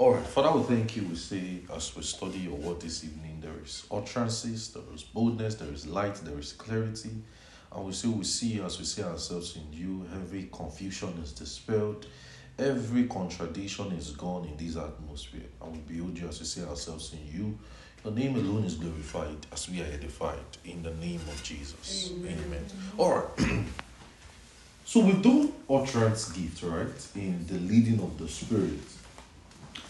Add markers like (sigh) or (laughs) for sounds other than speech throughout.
All right, Father, we thank you. We say, as we study your word this evening, there is utterances, there is boldness, there is light, there is clarity. And we say, we see as we see ourselves in you, every confusion is dispelled, every contradiction is gone in this atmosphere. And we behold you as we see ourselves in you. Your name alone is glorified as we are edified in the name of Jesus. Amen. Amen. All right. (clears throat) so we do utterance gift, right? In the leading of the Spirit.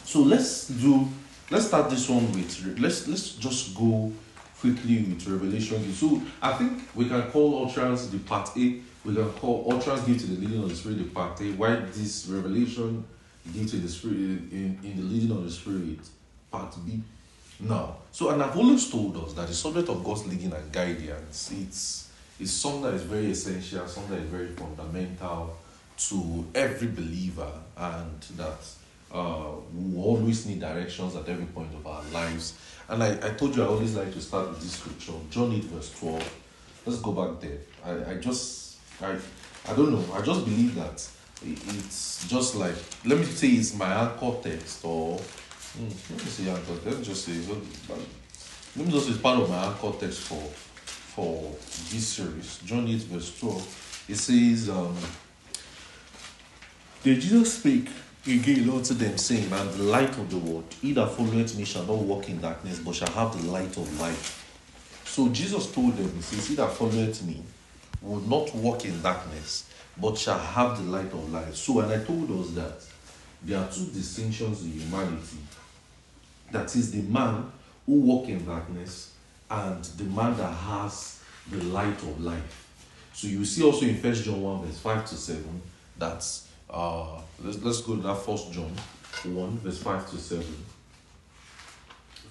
So let's do let's start this one with let's let's just go quickly with revelation. So I think we can call utterance the part A. We can call utterance give to the leading of the spirit the part A. Why this revelation give to the spirit in, in the leading of the spirit part B. Now, so and I've always told us that the subject of God's leading and guidance it's it's something that is very essential, something that is very fundamental to every believer, and that uh, we always need directions at every point of our lives. And I, I told you I always like to start with this scripture, John 8, verse 12. Let's go back there. I, I just, I, I don't know, I just believe that it's just like, let me say it's my anchor text or, hmm, let me say anchor text, let me just say, let me just say it's part of my anchor text for, for this series, John 8, verse 12. It says, um, Did Jesus speak? Again, Lord to them, saying, I am the light of the world. He that followeth me shall not walk in darkness, but shall have the light of life. So Jesus told them, He says, He that followeth me will not walk in darkness, but shall have the light of life. So, and I told us that there are two distinctions in humanity. That is the man who walk in darkness and the man that has the light of life. So you see also in First John 1, verse 5 to 7, that uh, let's, let's go to that first John 1, verse 5 to 7.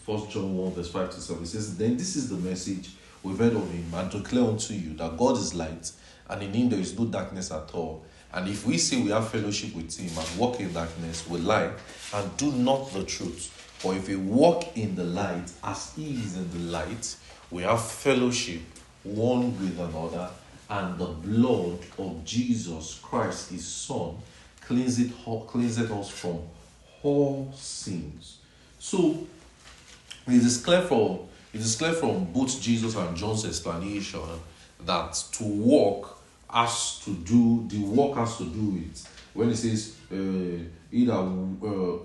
First John 1, verse 5 to 7. It says, Then this is the message we've heard of him, and declare unto you that God is light, and in him there is no darkness at all. And if we say we have fellowship with him and walk in darkness, we lie and do not the truth. For if we walk in the light as he is in the light, we have fellowship one with another, and the blood of Jesus Christ, his Son, cleanseth, cleanseth us from all sins. So it is clear from it is clear from both Jesus and John's explanation that to walk has to do the walk has to do it. when it says uh, either uh,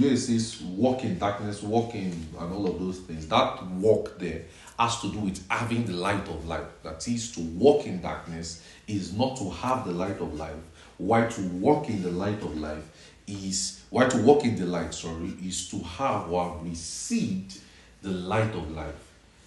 way it says walk in darkness, walking and all of those things. That walk there has to do with having the light of life. That is to walk in darkness is not to have the light of life. Why to walk in the light of life is why to walk in the light, sorry, is to have or received the light of life.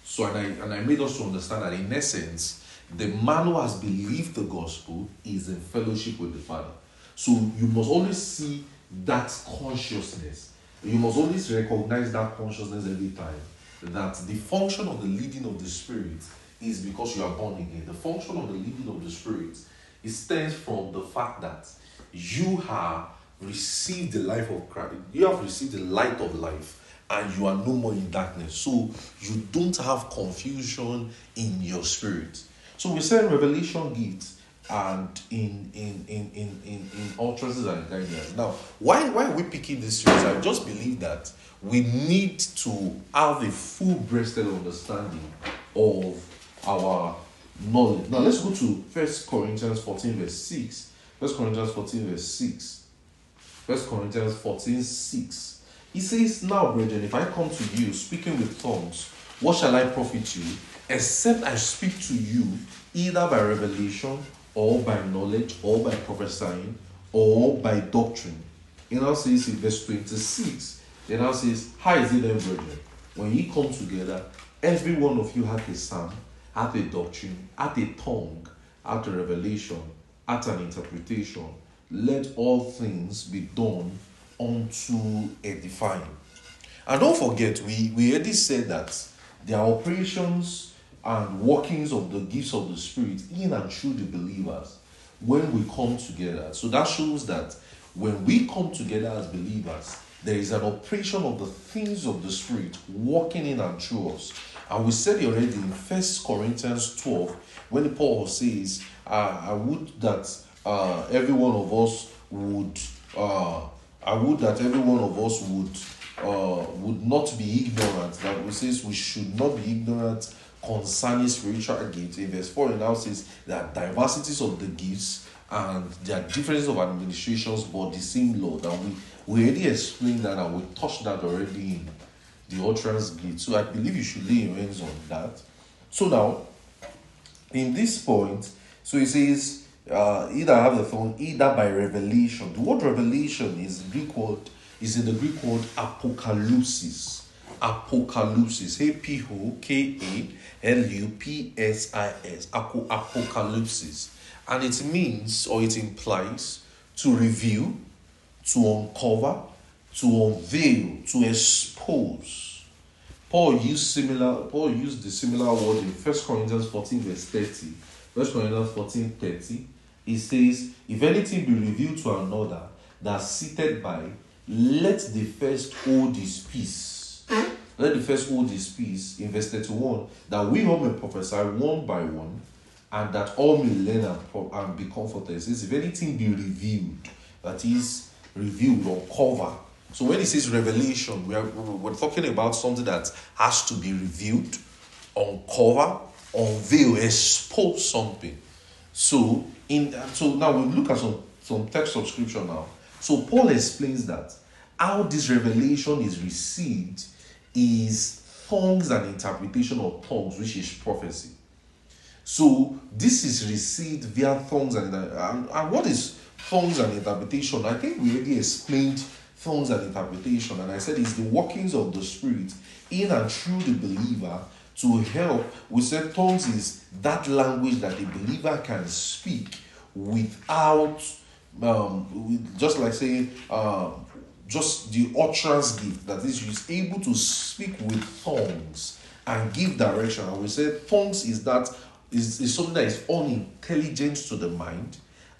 So and I and I made us to understand that in essence, the man who has believed the gospel is in fellowship with the Father. So you must always see that consciousness. You must always recognize that consciousness every time. That the function of the leading of the Spirit is because you are born again. The function of the leading of the Spirit it stems from the fact that you have received the life of Christ. You have received the light of life and you are no more in darkness. So you don't have confusion in your spirit. So we said revelation gifts and in in in in in, in utterances and guidance. Now, why why are we picking this series? I just believe that we need to have a full-breasted understanding of our knowledge. Now let's go to First Corinthians 14, verse 6. First Corinthians 14, verse 6. First Corinthians 14, 6. He says, Now, brethren, if I come to you speaking with tongues, what shall I profit you? Except I speak to you either by revelation or by knowledge or by prophesying or by doctrine. It now says in verse 26, it now says, How is it then, brethren? When ye come together, every one of you hath a psalm, hath a doctrine, at a tongue, at a revelation, at an interpretation. Let all things be done unto edifying. And don't forget, we, we already said that there are operations and workings of the gifts of the Spirit in and through the believers when we come together. So that shows that when we come together as believers, there is an operation of the things of the Spirit working in and through us. And we said it already in First Corinthians 12, when Paul says, uh, I would that uh, every one of us would uh, I would that every one of us would uh, would not be ignorant. That we says we should not be ignorant concerning spiritual gifts. In verse 4 it now says that diversities of the gifts and there are differences of administrations, but the same Lord. And we, we already explained that and we touched that already in the utterance gift. So I believe you should lay your hands on that. So now, in this point, so it says, uh, either have the phone, either by revelation. The word revelation is Greek word, is in the Greek word apocalypsis. Apocalypsis. A P O K A L U P S I S. Apocalypsis. And it means or it implies to reveal, to uncover, to unveil, to expose. Paul used similar Paul used the similar word in 1 Corinthians 14, verse 30. 1 Corinthians 14, 30. He says, If anything be revealed to another that's seated by, let the first hold his peace. Let the first hold his peace in verse 31 that we all may prophesy one by one, and that all may learn and, and be comforted. It says, If anything be revealed, that is revealed or cover. So when he says revelation, we are we're talking about something that has to be revealed, uncover, unveil, expose something. So in so now we look at some some text of scripture now. So Paul explains that how this revelation is received is tongues and interpretation of tongues, which is prophecy. So this is received via tongues and, and, and what is tongues and interpretation? I think we already explained tongues and interpretation, and I said it's the workings of the Spirit in and through the believer to help. We said tongues is that language that the believer can speak without, um, with, just like saying, uh, just the utterance gift that is, he's able to speak with tongues and give direction. And we said tongues is that is, is something that is unintelligent to the mind,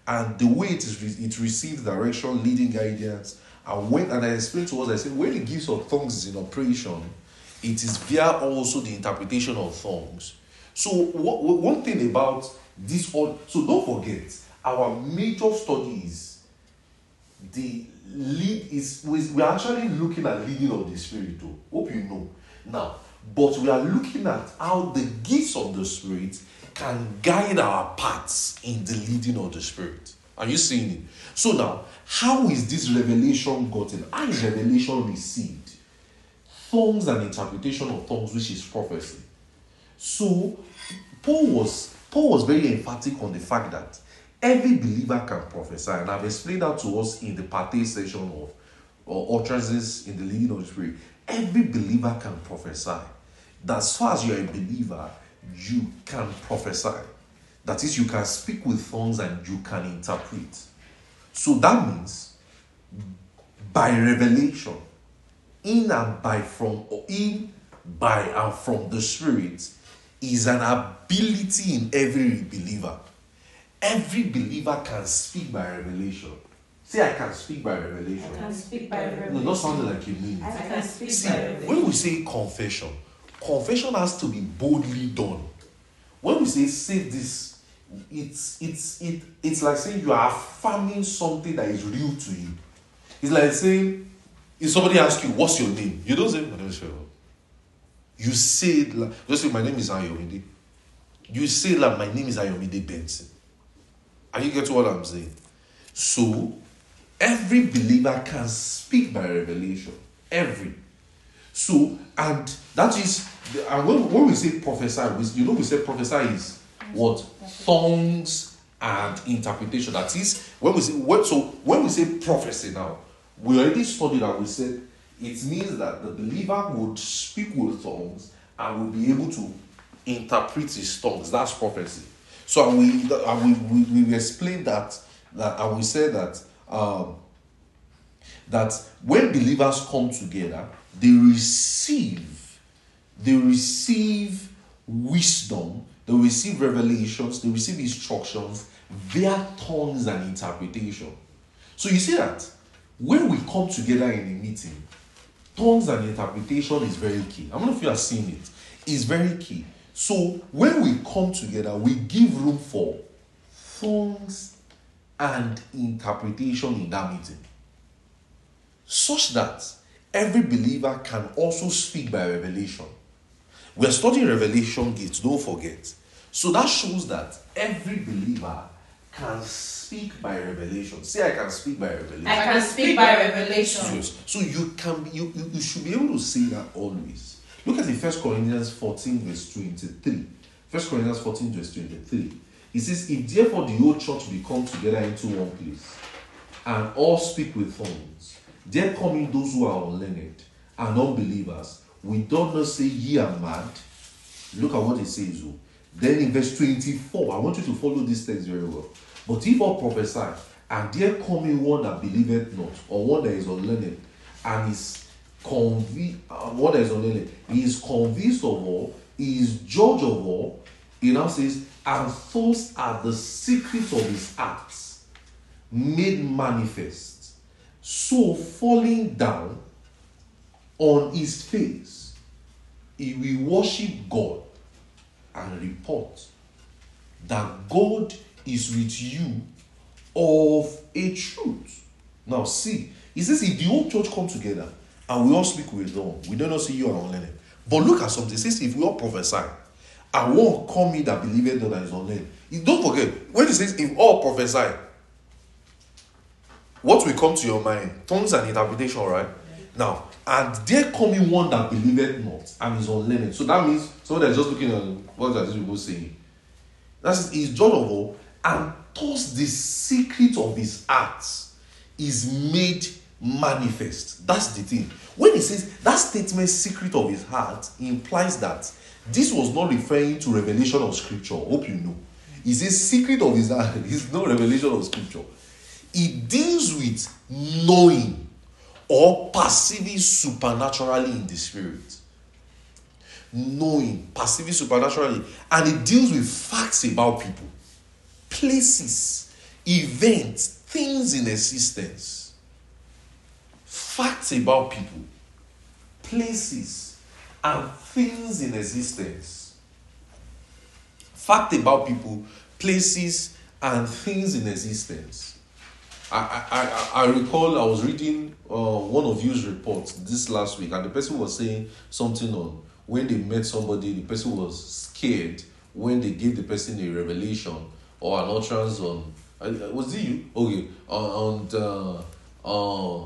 and the way it is it receives direction, leading guidance. And when and I explained to us, I said when the gifts of tongues is in operation, it is via also the interpretation of tongues. So what, one thing about this all so don't forget our major study is the lead is we are actually looking at leading of the spirit Though Hope you know. Now, but we are looking at how the gifts of the spirit can guide our paths in the leading of the spirit. Are you seeing it? So now, how is this revelation gotten? How is revelation received? tongues and interpretation of tongues, which is prophecy. So Paul was Paul was very emphatic on the fact that every believer can prophesy, and I've explained that to us in the part A section of or utterances in the leading of the spirit. Every believer can prophesy. That as far as you're a believer, you can prophesy. That is, you can speak with tongues and you can interpret. So that means by revelation, in and by from or in by and from the spirit is an ability in every believer every believer can speak by revelation say i can speak by revelation I can speak by revelation. no not sounding like you mean I can speak see by revelation. when we say confession confession has to be boldly done when we say say this it's it's it, it's like saying you are affirming something that is real to you it's like saying if somebody asks you, what's your name? You don't say, my name is Pharaoh. You say, like, just say, my name is Ayomide. You say, like, my name is Ayomide Benson. Are you get what I'm saying? So, every believer can speak by revelation. Every. So, and that is, and when, when we say prophesy, we, you know, we say prophesy is what? Tongues and interpretation. That is, when we say, when, so when we say prophecy now, we already studied that we said it means that the believer would speak with tongues and will be able to interpret his tongues. That's prophecy. So and we and we, we, we explained that that and we said that um, that when believers come together, they receive they receive wisdom, they receive revelations, they receive instructions via tongues and interpretation. So you see that when we come together in a meeting, tongues and interpretation is very key. I don't know if you are seeing it. It's very key. So when we come together, we give room for tongues and interpretation in that meeting. such that every believer can also speak by revelation. We are studying revelation Gates, don't forget. So that shows that every believer can speak by revelation. Say, I can speak by revelation. I can speak by revelation. Yes. So you can you, you, you should be able to say that always. Look at the First Corinthians 14, verse 23. First Corinthians 14, verse 23. He says, If therefore the whole church be come together into one place, and all speak with tongues, there coming those who are unlearned and unbelievers, we don't not say ye are mad. Look at what it says. Oh. Then in verse 24, I want you to follow this text very well. But if all prophesy, and there coming one that believeth not, or one that is unlearned, and is convinced, uh, one that is unlearned, he is convinced of all, he is judge of all. He now says, and those are the secrets of his acts made manifest. So falling down on his face, he will worship God and report that God is with you of a truth. Now, see, he says if the whole church come together and we all speak with them, we do not know see you and unlearned. But look at something. It says if we all prophesy, and one come in that believeth not that is unlearned. Don't forget, when it says if all prophesy, what will come to your mind? Tongues and interpretation, right? Now, and there coming one that believeth not and is unlearned. So that means someone that's just looking at what are these people saying. That's judge of all, and thus the secret of his acts is made manifest. That's the thing. When he says that statement, secret of his heart, implies that this was not referring to revelation of scripture. Hope you know. He says secret of his heart (laughs) is no revelation of scripture. It deals with knowing or perceiving supernaturally in the spirit. Knowing, perceiving supernaturally. And it deals with facts about people, places, events, things in existence. Facts about people, places, and things in existence. Fact about people, places, and things in existence. I, I, I, recall I was reading uh, one of you's reports this last week, and the person was saying something on when they met somebody, the person was scared when they gave the person a revelation or an utterance on. Uh, was it you? Okay, on the, uh,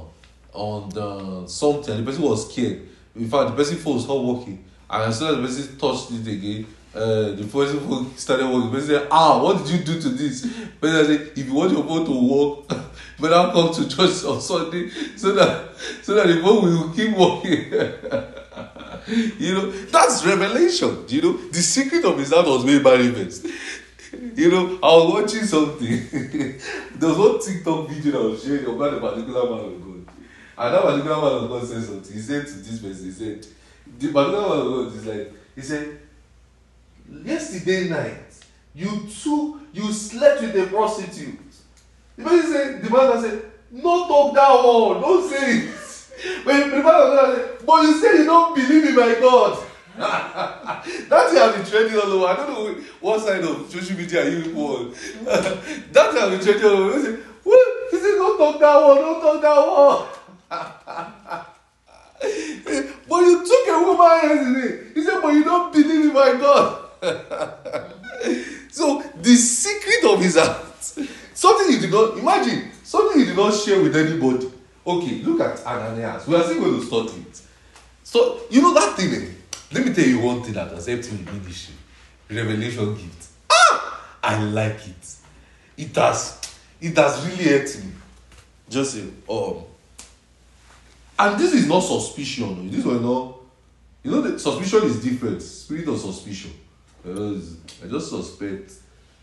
on the something, the person was scared. In fact, the person was not working, and as soon as the person touched it again, uh, the person started working. The person said, "Ah, what did you do to this?" The person said, "If you want your phone to work." (laughs) I'll come to church on Sunday so that so that the phone will keep working. (laughs) you know, that's revelation. You know, the secret of his heart was made manifest. You know, I was watching something. (laughs) there was one TikTok video that was sharing about a particular man of God. And that particular man of God said something. He said to this person, he said, the particular man of God is like, he said, yesterday night, you took, you slept with a prostitute. The person said, the man said, no talk that one, don't say it. (laughs) But the man said, but you say you don't believe in my God. (laughs) that thing has been trending all over. I don't know what side of social media you on. (laughs) that thing has been trending all over. He said, what? He said, don't talk that one, don't talk that one. but you took a woman yesterday. He said, but you don't believe in my God. (laughs) so the secret of his heart Something you did not imagine, something you did not share with anybody. Okay, look at Ananias. We are still going to study it. So, you know that thing, eh? Let me tell you one thing that has helped me in ministry. Revelation gift. Ah! I like it. It has it has really helped me. Just say, um, and this is not suspicion. This was not, you know, the suspicion is different. Spirit of suspicion. I just suspect.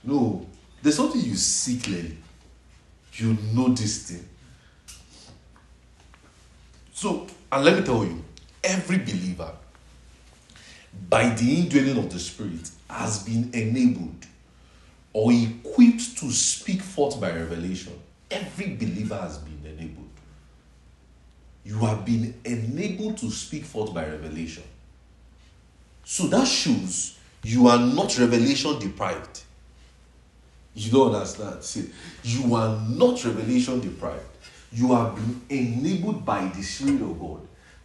No, there's something you see clearly. You know this thing. So, and let me tell you, every believer, by the indwelling of the Spirit, has been enabled or equipped to speak forth by revelation. Every believer has been enabled. You have been enabled to speak forth by revelation. So that shows you are not revelation deprived. You don't understand. See, you are not revelation deprived. you have been enabled by the Spirit of God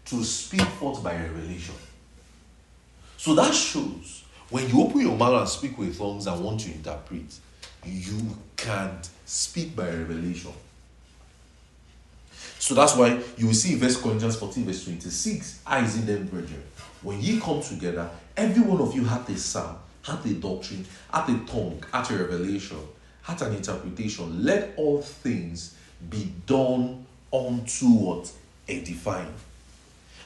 to speak forth by revelation. So that shows when you open your mouth and speak with tongues and want to interpret, you can't speak by revelation. So that's why you will see First Corinthians 14, verse 26, I in them, brethren. When ye come together, every one of you hath a psalm, hath a doctrine, hath a tongue, hath a revelation, hath an interpretation. Let all things be done unto what? Edifying.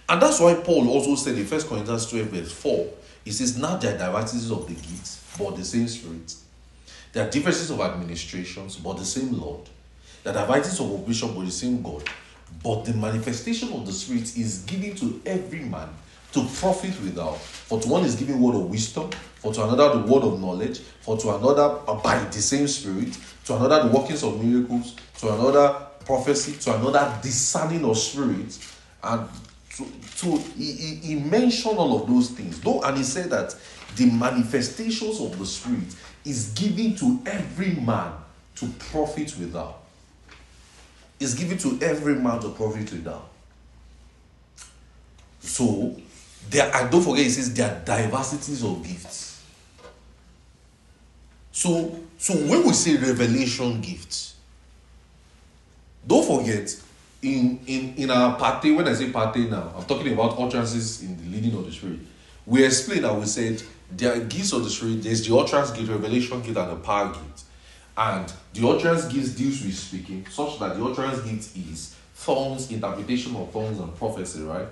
And that's why Paul also said in 1 Corinthians 12, verse 4, he says, Not are diversities of the gifts, but the same Spirit. There are differences of administrations, but the same Lord. There are diversities of operation, but the same God. But the manifestation of the Spirit is given to every man to profit without. For to one is given word of wisdom, for to another the word of knowledge, for to another by the same Spirit, to another the workings of miracles, to another prophecy, to another discerning of spirits, and to, to he, he, he mentioned all of those things. Though, and he said that the manifestations of the Spirit is given to every man to profit without is given to every man to profit without. So, there and don't forget, it says there are diversities of gifts. So, so when we say revelation gifts, don't forget in in in our party. When I say party now, I'm talking about utterances in the leading of the spirit. We explained that we said there are gifts of the spirit. There's the utterance gift, revelation gift, and the power gift. And the utterance gives deals with speaking, such that the utterance gift is tongues, interpretation of tongues, and prophecy, right?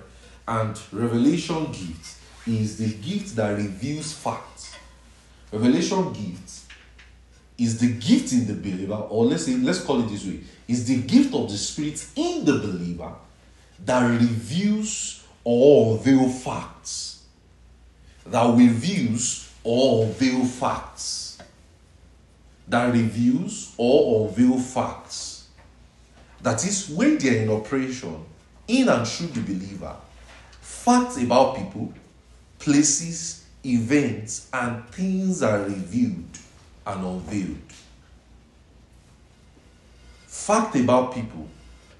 And revelation gift is the gift that reveals facts. Revelation gift is the gift in the believer, or let's say, let's call it this way, is the gift of the Spirit in the believer that reveals or unveil facts. That reveals or unveil facts that reveals or unveil facts. That is, when they are in operation, in and through the believer, facts about people, places, events, and things are revealed and unveiled. Fact about people,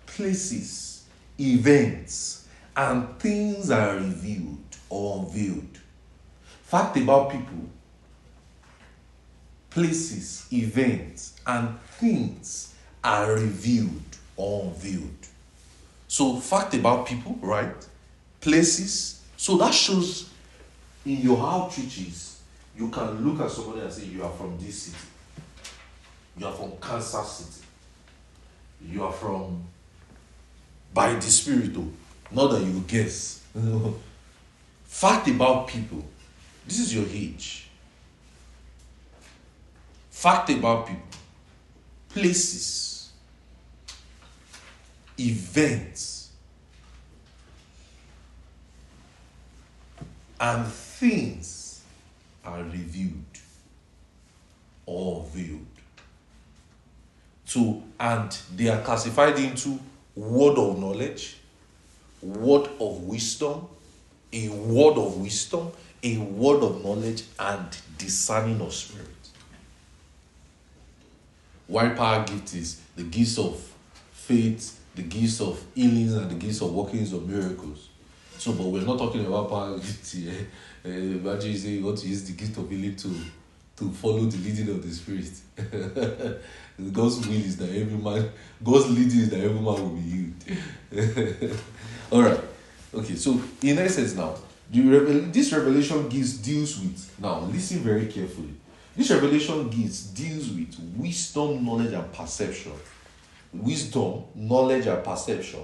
places, events, and things are revealed or unveiled. Fact about people, places, events, and things are revealed or unveiled. So, fact about people, right? Places. So that shows in your outreaches, you can look at somebody and say, You are from this city. You are from Kansas City. You are from by the Spirit, though. Not that you guess. (laughs) Fact about people. This is your age fact about people, places, events, and things are reviewed or veiled. So, and they are classified into word of knowledge, word of wisdom, a word of wisdom, a word of knowledge, and discerning of spirit. White power gift is the gifts of faith, the gifts of healings, and the gifts of workings of miracles. So, but we're not talking about power (laughs) gifts here. Uh, imagine you you want to use the gift of healing to to follow the leading of the spirit. (laughs) God's will is that every man, God's leading is that every man will be healed. (laughs) All right. Okay. So in essence, now the revel- this revelation gives deals with now. Listen very carefully. This revelation gives deals with wisdom, knowledge, and perception. Wisdom, knowledge, and perception.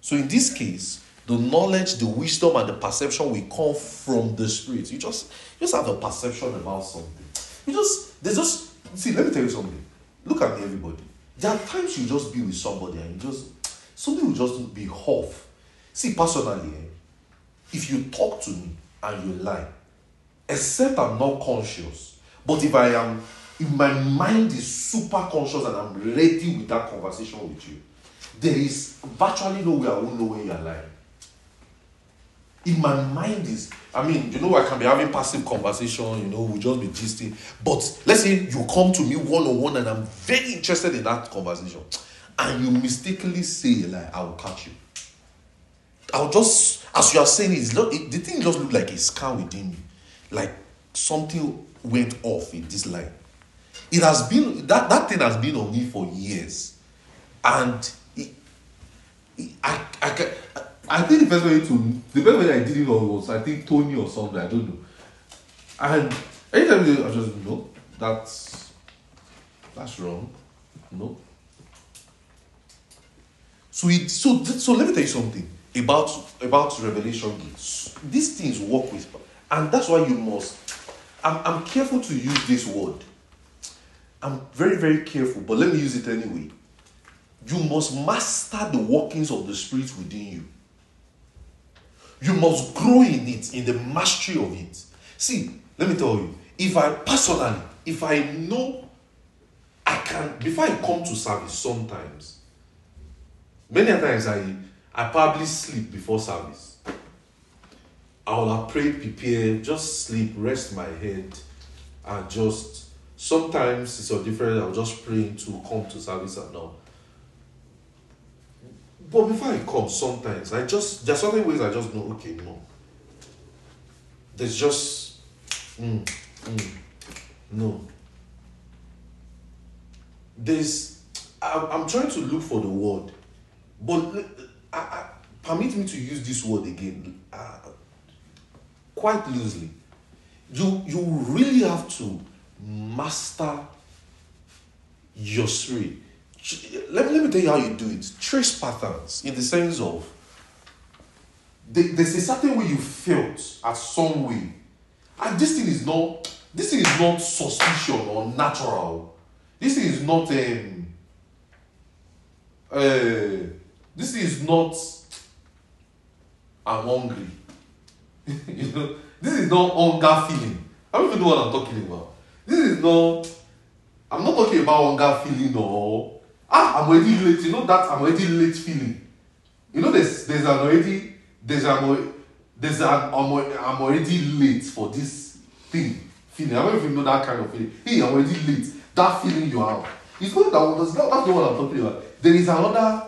So in this case, the knowledge, the wisdom, and the perception will come from the spirit. You just you just have a perception about something. You just there's just see. Let me tell you something. Look at me, everybody. There are times you just be with somebody and you just something will just be off. See, personally, eh, if you talk to me and you lie, except I'm not conscious, but if I am, if my mind is super conscious and I'm ready with that conversation with you, there is virtually no way I will know when you are lying. If my mind is, I mean, you know, I can be having passive conversation, you know, we'll just be gisting. But let's say you come to me one on one and I'm very interested in that conversation. and you mistakenly say like, I will catch you. I'll just, as you are saying it, it's not, it, the thing just look like a scar within me. Like something went off in this line. It has been, that, that thing has been on me for years. And it, it, I, I, I think the best way to, the best way I did it was, I think Tony or something, I don't know. And anytime I just, no, that's, that's wrong. No. So it so so let me tell you something about about revelation. These things work with, and that's why you must. I'm I'm careful to use this word. I'm very very careful, but let me use it anyway. You must master the workings of the spirit within you. You must grow in it, in the mastery of it. See, let me tell you, if I personally, if I know I can, before I come to service, sometimes, many times I, I probably sleep before service. I will have prayed, prepare, just sleep, rest my head, and just, sometimes it's a different, I'll just pray to come to service and all. But before I come, sometimes I just there's certain ways I just know. Okay, no. There's just, mm, mm, no. There's, I'm, I'm trying to look for the word, but uh, I, I, permit me to use this word again, uh, quite loosely. You you really have to master your spirit. Let me, let me tell you how you do it. Trace patterns in the sense of there- there's a certain way you felt at some way. And this thing is not this thing is not suspicion or natural. This thing is not um uh, this thing is not I'm hungry. (laughs) you know, this is not hunger feeling. I don't even know what I'm talking about. This is not I'm not talking about hunger feeling or ah, I'm already late. You know that I'm already late feeling. You know, there's there's an already there's an there's an I'm, I'm already late for this thing feeling. I don't even know that kind of feeling. Hey, I'm already late. That feeling you have. It's not that that's not, that's not what I'm talking about. There is another.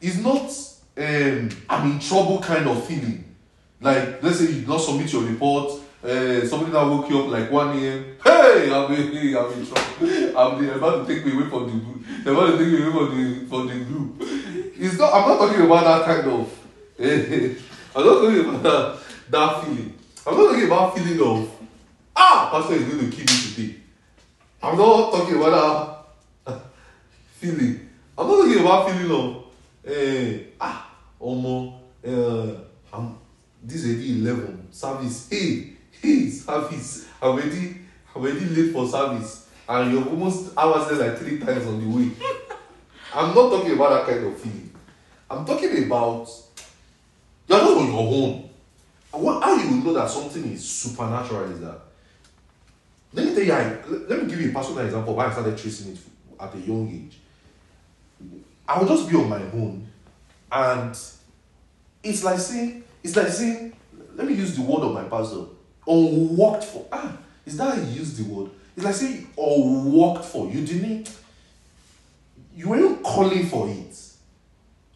It's not um I'm in trouble kind of feeling. Like let's say you not submit your report. Uh, somebody that woke you up like 1 a.m. Hey, I'm in, hey, I'm in trouble. I'm about to take me away from the group. They're about to take me away from the from the group. It's not. I'm not talking about that kind of. (laughs) I'm not talking about that, that feeling. I'm not talking about feeling of ah, pastor is going to kill me today. I'm not talking about that (laughs) feeling. I'm not talking about feeling of eh, ah, omo, uh, I'm this is already 11 service. Hey, hey, service. I'm already, I'm already late for service, and you're almost hours there like three times on the way. (laughs) I'm not talking about that kind of feeling. I'm talking about you're not on your own. What, how you know that something is supernatural is that. Let me tell you, I, let let me give you a personal example why I started tracing it at a young age. I would just be on my own, and it's like saying, it's like saying, let me use the word of my pastor, unworked for. Ah, is that how he used the word? It's like saying, unworked for. You didn't, you weren't calling for it,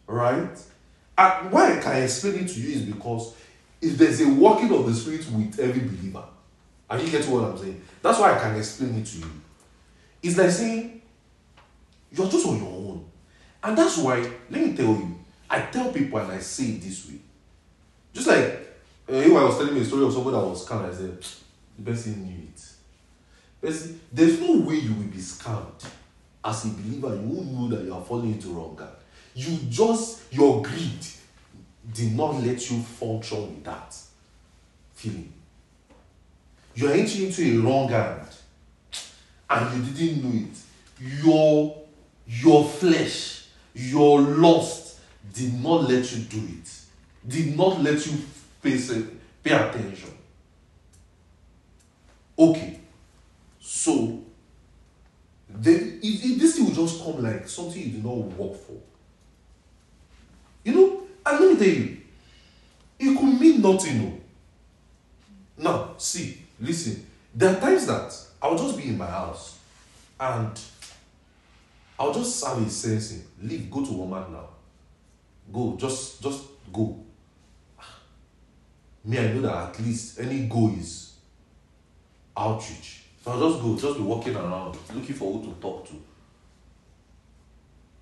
right? And why I can explain it to you is because if there's a working of the spirit with every believer, and you get what I'm saying, that's why I can explain it to you. It's like saying you're just on your own, and that's why let me tell you, I tell people and I say it this way, just like uh, if I was telling me a story of somebody that was scammed, I said the person knew it. Person, there's no way you will be scammed as a believer. You won't know that you are falling into wrong guard. You just your greed did not let you function with that feeling. You are entering into a wrong hand and you didn't know it. Your your flesh, your lust did not let you do it. Did not let you pay, attention. Okay. So then if, if this thing will just come like something you do not work for. You know, and let me tell you, it could mean nothing. No. Now, see, listen. There are times that I'll just be in my house and I'll just have a sensing. Leave, go to Walmart now. Go, just just go. Me, I know that at least any go is outreach. So I'll just go, just be walking around, looking for who to talk to.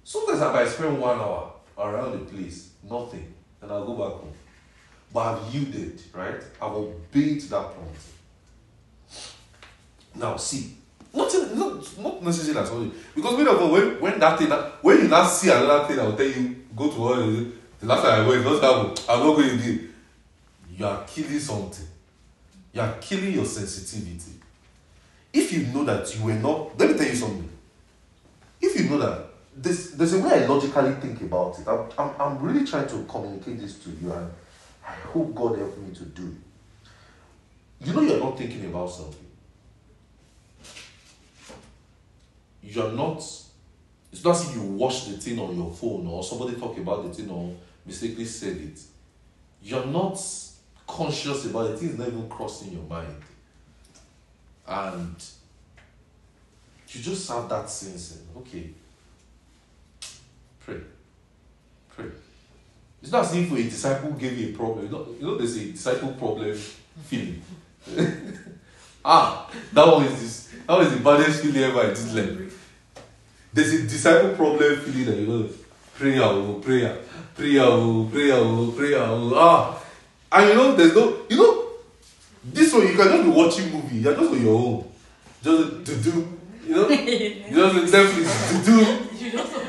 Sometimes I might spend one hour around the place, nothing, and I'll go back home. But I've yielded, right? I've obeyed that prompt. Now, see, nothing, not, not necessarily that's only because when, when, when that thing, when you now see another thing, I'll tell you, go to what the last time I went, not happen. I'm not going again. You are killing something. You are killing your sensitivity. If you know that you were not, let me tell you something. If you know that there's, there's a way I logically think about it. I'm, I'm, I'm really trying to communicate this to you, and I hope God help me to do it. You know, you're not thinking about something. You're not, it's not if you watch the thing on your phone or somebody talk about the thing or mistakenly said it. You're not conscious about it, it's not even crossing your mind. And you just have that sense, okay, pray. Pray. It's not as if a disciple gave you a problem. You know, you know there's a disciple problem feeling. (laughs) ah, that one is this. That was the baddest feeling ever I did learn. There's a disciple problem feeling that you know, prayer, oh, prayer, prayer, oh, prayer, oh, prayer, oh, ah. And you know, there's no, you know, this one you can just be watching movie. You're just on your own, just to do, you know, just Netflix to do. You don't know.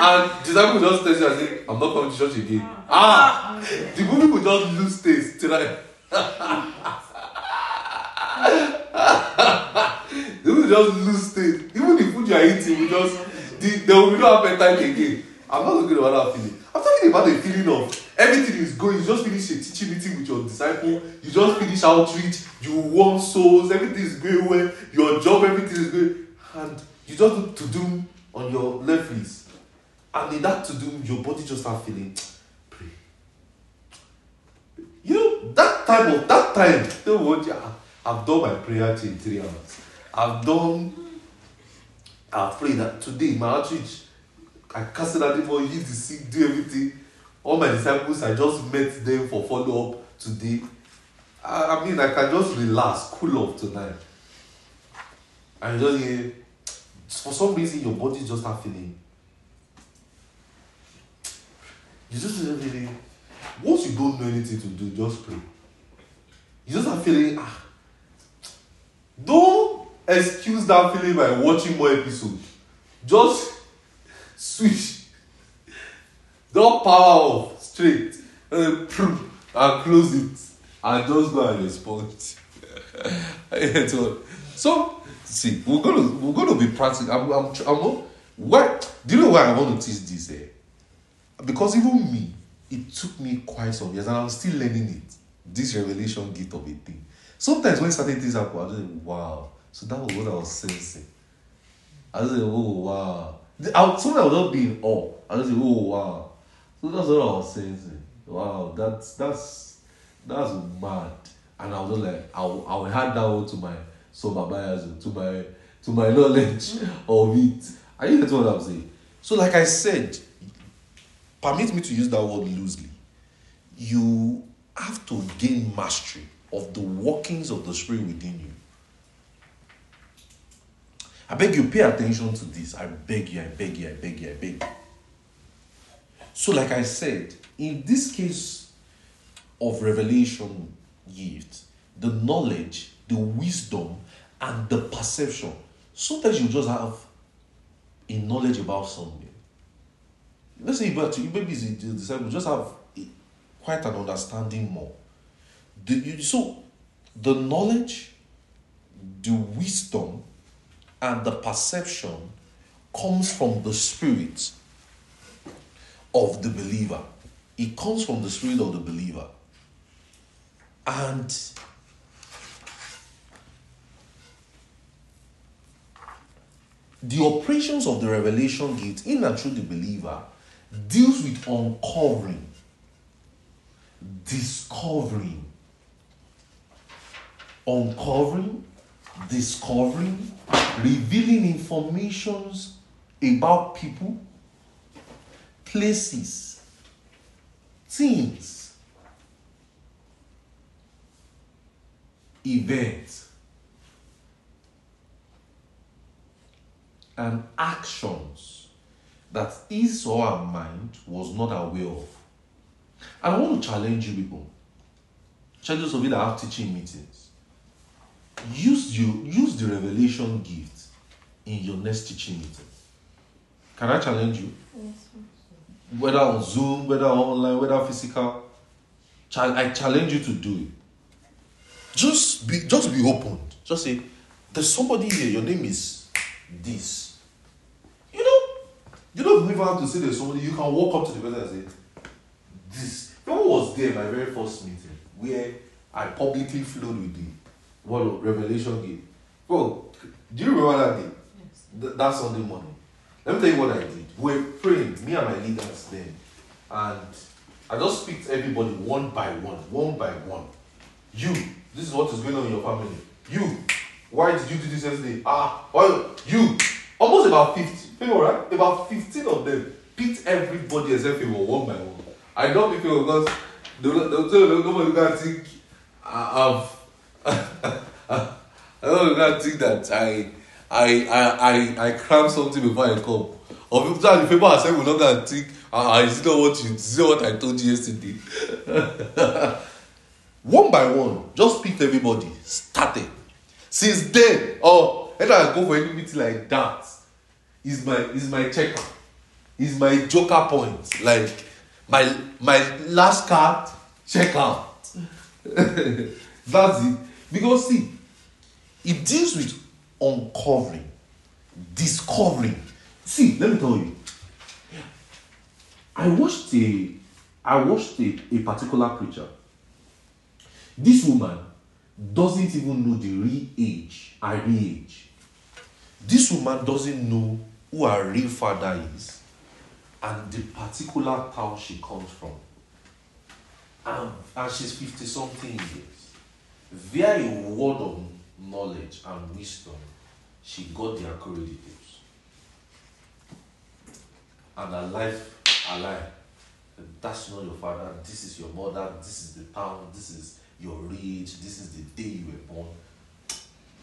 And disciple just tells you and say, I'm not coming to church again. Ah, the movie will just lose taste tonight. (laughs) they will just lose taste. Even the food you are eating will just the, there will be no appetite again. I'm not talking about that feeling. I'm talking about the feeling of everything is going. You just finish a teaching meeting with your disciple. You just finish outreach. You won souls. Everything is going well. Your job, everything is good, and you just do to do on your left wrist. And in that to do, your body just start feeling. (tsk) Pray. You know that time of that time. You know what? I've done my prayer in three hours. I've done. I've prayed that today my outreach. I casted out demon, heal the sick, do everything. All my disciples, I just met them for follow up today. I, I mean, I can just relax, cool off tonight. And just hear, for some reason, your body just start feeling. You just really. Once you don't know anything to do, just pray. You just start feeling ah. Don't excuse that feeling by watching more episodes. Just switch. Don't power off straight and close it and just go and respond. (laughs) so, see, we're gonna we're gonna be practicing. I'm I'm, I'm why do you know why I want to teach this? Eh? Because even me, it took me quite some years, and I'm still learning it. This revelation gift of a thing. Sometimes when certain things happen, I just like, wow. So that was what I was sensing. I just like, oh wow. I, sometimes I will just be in. I just like, oh wow. So that's what I was saying. Wow, that's that's that's mad. And I was like, I will, I will hand that one to my so my buyers to my to my (laughs) knowledge of it. Are you getting what I'm saying? So, like I said, permit me to use that word loosely. You have to gain mastery of the workings of the spirit within you. I beg you, pay attention to this. I beg you, I beg you, I beg you, I beg you. So, like I said, in this case of revelation gift, the knowledge, the wisdom, and the perception, sometimes you just have a knowledge about something. Let's say, but you maybe the disciple just have a, quite an understanding more. The, you, so, the knowledge, the wisdom, and the perception comes from the spirit of the believer. It comes from the spirit of the believer. And the operations of the revelation gift in and through the believer deals with uncovering, discovering, uncovering, discovering, revealing informations about people, places, things, events, and actions that his or her mind was not aware of. And I want to challenge you people. Challenge those of you that have teaching meetings. Use you use the revelation gift in your next teaching meeting. Can I challenge you? Whether on Zoom, whether online, whether physical. I challenge you to do it. Just be just be open. Just say, there's somebody here, your name is this. You know, you don't even have to say there's somebody, you can walk up to the person and say, this. Remember was there my very first meeting where I publicly flowed with the what revelation gave. Bro, do you remember that day? Th- that Sunday morning. Let me tell you what I did. We were praying, me and my leaders then, and I just picked everybody one by one, one by one. You, this is what is going on in your family. You, why did you do this yesterday? Ah, why you? Almost about 50 people, right? About 15 of them picked everybody except people one by one. I pick people because they'll, they'll tell you, nobody can think I've. (laughs) I don't think that I I I I I cram something before I come. Or people the people are saying will not gonna think ah is it not what you is what I told you yesterday? (laughs) one by one, just picked everybody, started. Since then, oh, anytime I go for any meeting like that, is my is my checker, is my joker point, like my my last card check out. (laughs) That's it. Because see, it deals with uncovering, discovering. See, let me tell you. I watched a I watched a, a particular preacher. This woman doesn't even know the real age, her real age. This woman doesn't know who her real father is and the particular town she comes from. And, and she's 50 something years. Via a word of knowledge and wisdom, she got the details. And life, her life, that's not your father, this is your mother, this is the town, this is your age, this is the day you were born.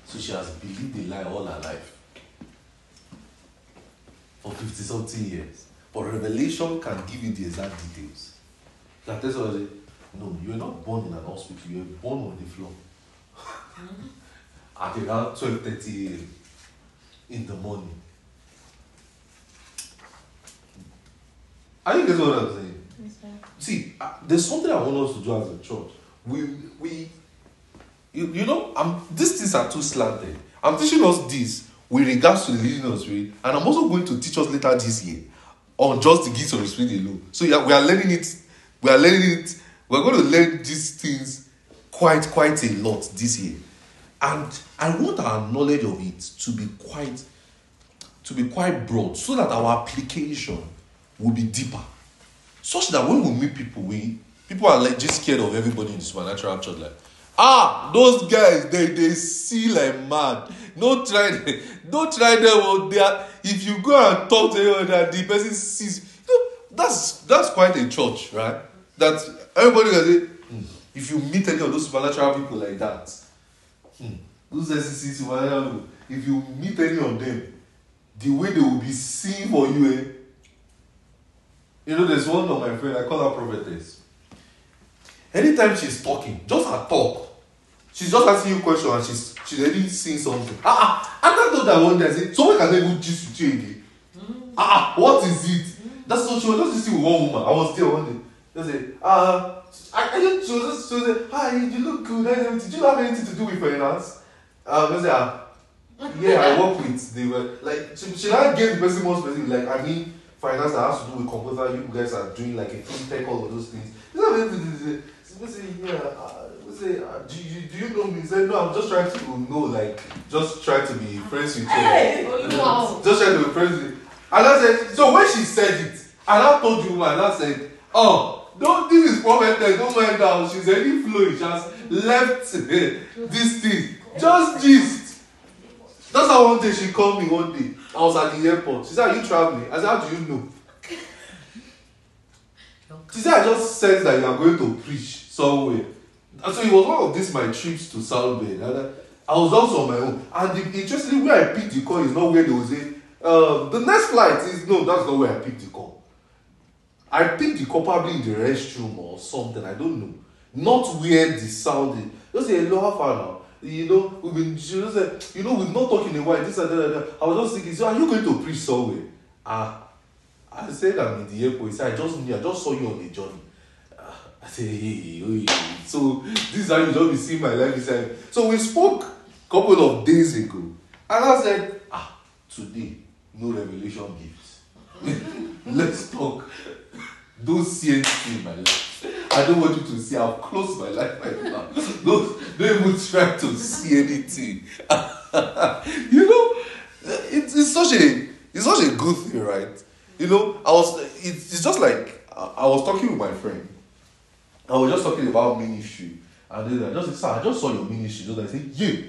So she has believed the lie all her life for 50 something years. But revelation can give you the exact details. Like this was no, you were not born in an hospital, you were born on the floor. Mm-hmm. (laughs) At around 12:30 a.m. in the morning. Are think that's what I'm saying? See, uh, there's something I want us to do as a church. We we you, you know, I'm these things are too slanted. I'm teaching us this with regards to the leading of the spirit, and I'm also going to teach us later this year on just the gifts of the spirit alone. So yeah, we are learning it. We are learning it. We're going to learn these things quite quite a lot this year, and I want our knowledge of it to be quite to be quite broad, so that our application will be deeper such that when we meet people, we people are like just scared of everybody in the supernatural church. Like, ah, those guys, they they see like mad. Don't try, (laughs) don't try them. oh, They are, if you go and talk to anyone, that the person sees. You know, that's that's quite a church, right? That everybody can say, "Hmm, if you meet any of those supernatural people like that, hmm, those SCC supernatural people, if you meet any of them, the way they will be seen for you, eh? You know, there's one of my friend, I call her prophetess. Anytime she's talking, just her talk, she's just asking you questions and she's she's already seeing something. Ah, ah, and I thought that one day I said, someone can even gist with you again. Ah, ah, what is it? That's what she was just sitting with one woman. I was there one day. Just say, uh, I, I just, she was just, she was like, hi, you look good. Did you have anything to do with finance? Um, I say, ah, yeah, I work with the like she, she now gave the person more specific, like I mean finance that has to do with computer, you guys are doing like a fintech, all of those things. She say, yeah, uh, say, uh, do, you, do you know me? He said, no, I'm just trying to know, like, just try to be friends with you. Hey, wow. Just trying to be friends with you. And I said, so when she said it, and I told you, and I said, oh, don't, this is prophetess, don't mind her, she's already flowing, she has left (laughs) this thing. Just gist. That's how one day she called me one day. I was at the airport. She said, Are you traveling? I said, How do you know? She said, I just sense that you are going to preach somewhere. And so it was one of these my trips to South Bend. And I, I was also on my own. And the, interestingly, where I picked the call is not where they will say, uh, the next flight is no, that's not where I picked the call. I picked the call probably in the restroom or something, I don't know. Not where the sound is. Just say, hello, how far now? You know, we've been, she just said, you know, we've not talked in a while, this and that, and that. I was just thinking, so are you going to preach somewhere? Ah, I said I'm in the airport. He said, I just knew, I just saw you on the journey. Ah, I said, hey, hey, hey. So this is how you just be seeing my life. He said, so we spoke a couple of days ago. And I said, ah, today, no revelation gifts. (laughs) Let's talk. Don't see anything in my life. I don't want you to see. I've closed my life right now. Don't, don't even try to see anything. (laughs) you know, it's, it's such a it's such a good thing, right? You know, I was it's, it's just like I, I was talking with my friend. I was just talking about ministry. And then I just said, Sir, I just saw your ministry. Just I said, Yeah.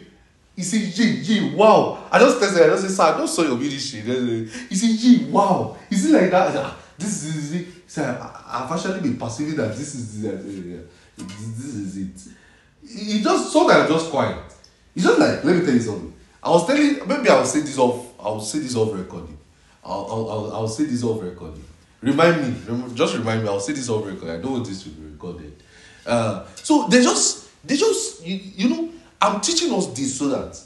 He said, Yeah, yeah, wow. I just texted I just said, Sir, I just saw your ministry. He said, Yeah, wow. Is it like that? I said, "Ah, this is it. Said, I, I've actually been perceiving that this is it. Said, yeah, this, this is it. He just saw that just quiet. It's just like, let me tell you something. I was telling, maybe I'll say this off, I'll say this off recording. I'll, I'll, I'll, I'll say this off recording. Remind me, rem- just remind me, I'll say this off record. I don't want this to be recorded. Uh, so they just, they just, you, you know, I'm teaching us this so that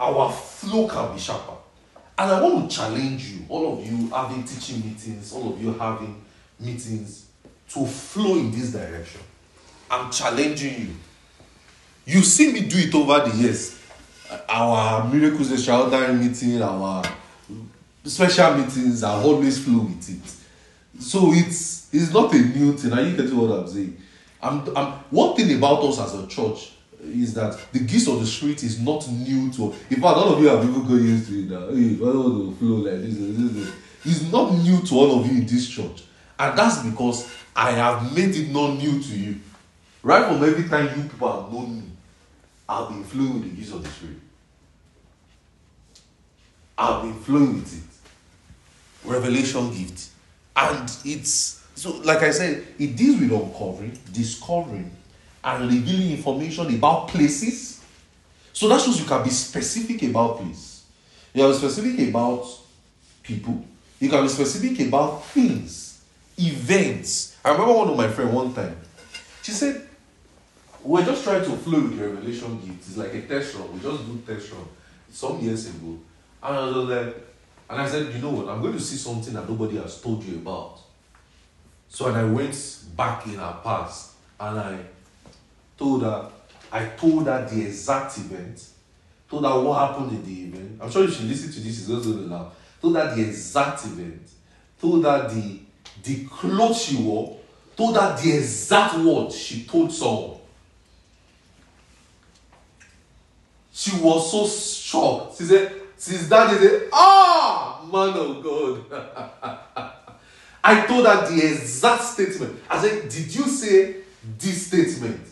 our flow can be sharper. And I want to challenge you, all of you having teaching meetings, all of you having meetings, to flow in this direction. I'm challenging you. You see me do it over the years. Our miracles extraordinary meeting, our special meetings, I always flow with it. So it's it's not a new thing. Are you getting what I'm saying? I'm, I'm one thing about us as a church is that the gifts of the spirit is not new to in fact all of you have even got used to it now. Hey, I don't want to flow like this, this, this. It's not new to all of you in this church. And that's because I have made it not new to you. Right from every time you people have known me, I've been flowing with the gifts of the spirit. I've been flowing with it. Revelation gift. And it's so like I said, it deals with uncovering, discovering, and revealing information about places. So that shows you can be specific about place. You can be specific about people. You can be specific about things, events. I remember one of my friend one time. She said, "We're just trying to flow with the revelation gift. It's like a test run. We just do test run some years ago." And I was like, and I said, "You know what? I'm going to see something that nobody has told you about." So and I went back in her past and I told her, I told her the exact event, told her what happened in the event. I'm sure if she listened to this, she's also going to laugh. Told her the exact event, told her the the clothes she wore, told her the exact word she told someone. She was so shocked. She said, since that she said, ah, man of God. (laughs) I told her the exact statement. I said, Did you say this statement?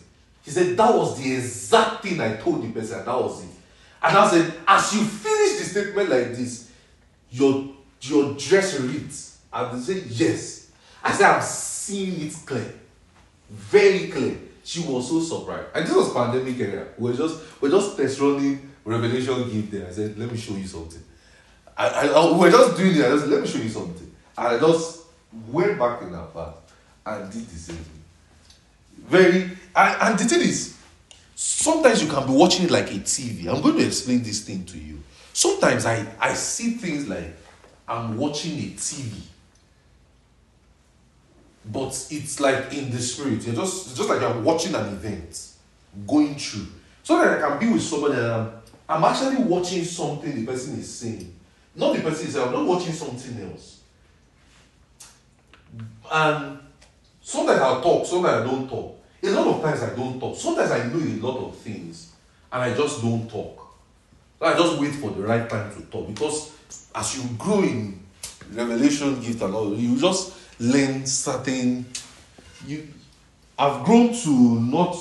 He said, That was the exact thing I told the person, that was it. And I said, As you finish the statement like this, your, your dress reads. And they said, Yes. I said, I'm seeing it clear. Very clear. She was so surprised. And this was pandemic era. We're just we're just test running revelation gift there. I said, let me show you something. I, I, I we're just doing it. I just let me show you something. And I just went back in her past and did the same thing. Very and, and the thing is, sometimes you can be watching it like a TV. I'm going to explain this thing to you. Sometimes I, I see things like I'm watching a TV. But it's like in the spirit. You're just just like you're watching an event going through. So that I can be with somebody and I'm, I'm actually watching something the person is saying. Not the person is I'm not watching something else. And sometimes I'll talk, sometimes I don't talk. A lot of times I don't talk. Sometimes I know a lot of things and I just don't talk. So I just wait for the right time to talk because as you grow in revelation gift and all, you just learn certain. You, I've grown to not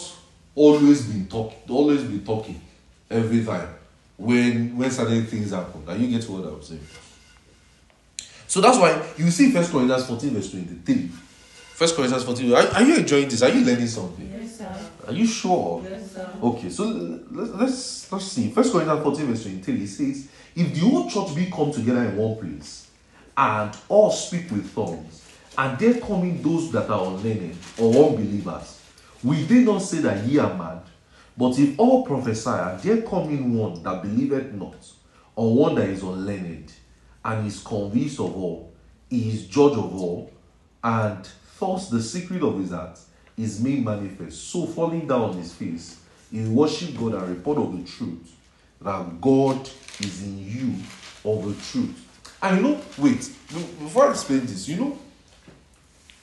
always be talk, always be talking every time. when when certain things happen. Are you get what I'm saying? So that's why you see First Corinthians 14, verse 23. First Corinthians 14. Are, are you enjoying this? Are you learning something? Yes, sir. Are you sure? Yes, sir. Okay, so let's let's let's see. First Corinthians 14, verse 23, it says, If the whole church be come together in one place, and all speak with tongues, and there come in those that are unlearned or unbelievers, we did not say that ye are mad? But if all prophesy, and there come in one that believeth not, or one that is unlearned, and is convinced of all, he is judge of all, and thus the secret of his heart is made manifest. So falling down on his face, he worship God and report of the truth, that God is in you of the truth. And you know, wait, before I explain this, you know,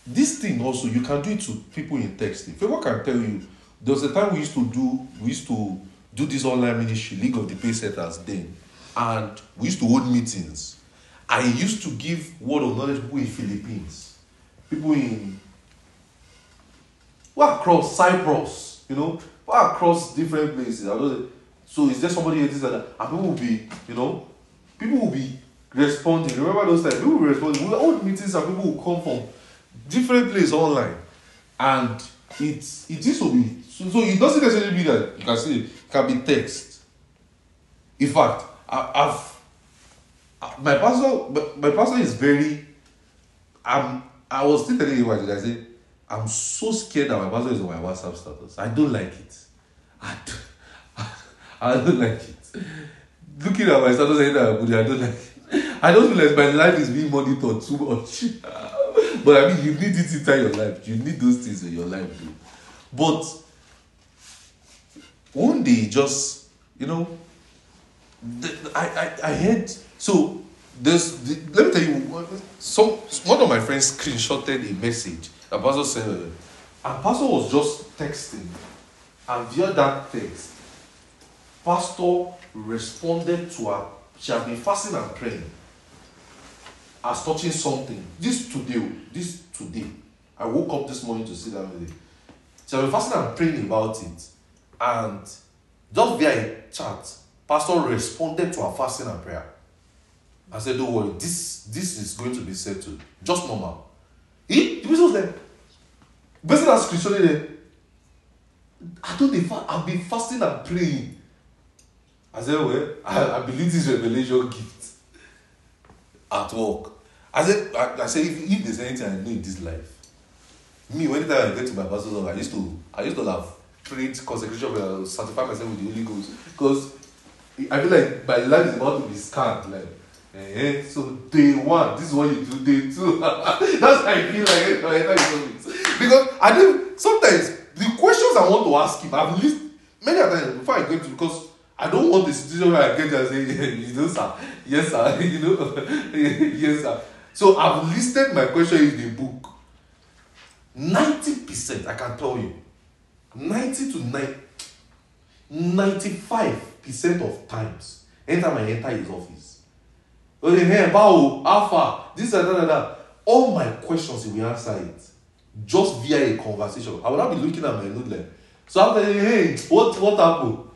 this thing also you can do it to people in texting. Favor can tell you there was a time we used to do we used to do this online ministry, League of the Pacesetters then, and we used to hold meetings. I used to give word of knowledge people in Philippines, people in well across Cyprus, you know, well across different places. I don't. So is there somebody here this and that? And people will be, you know, people will be responding. Remember those times? People will respond. We hold meetings and people will come from different place online. And it's it is to be so, so it doesn't necessarily mean that you can see it can be text. In fact, I, I've my pastor my, my pastor is very I'm I was still telling you what I said I'm so scared that my pastor is on my WhatsApp status. I don't like it. I don't, (laughs) I don't like it. Looking at my status good, I don't like it. I don't feel like my life is being monitored too much. (laughs) (laughs) but I mean, you need it inside your life. You need those things in your life, too. But one day, just you know, the, I, I I heard so. There's the, let me tell you. Some one of my friends screenshotted a message. The pastor said, and pastor was just texting, and via that text, pastor responded to her. She had been fasting and praying as touching something. This today, this today. I woke up this morning to see that video. Had been fasting and praying about it. And just via a chat, Pastor responded to her fasting and prayer. I said, Don't worry, this this is going to be settled. Just normal. He, the person was like, the person that screenshotted it. I don't fa- I've been fasting and praying. I said, Well, I, I believe this revelation gift at work. I said, I, I said, if, if there's anything I know in this life, me, anytime I get to my pastor's office, I used to, I used to have prayed consecration prayer, I sanctify myself with the Holy Ghost. Because I feel like my life is about to be scanned. Like, eh, so day one, this is what you do, day two. (laughs) That's how I feel like office. Because I do, sometimes the questions I want to ask him, I've list many times before I go to, because I don't want the situation where I get there and say, (laughs) you know, sir, yes, sir, (laughs) you know, (laughs) yes, sir. So I've listed my question in the book. 90%, I can tell you, 90 to 9, 95% of times, anytime I enter his office, okay, hey, Bao, Alpha, this and that, and that, all my questions, he will answer it just via a conversation. I will not be looking at my note like, so after, hey, what, what happened?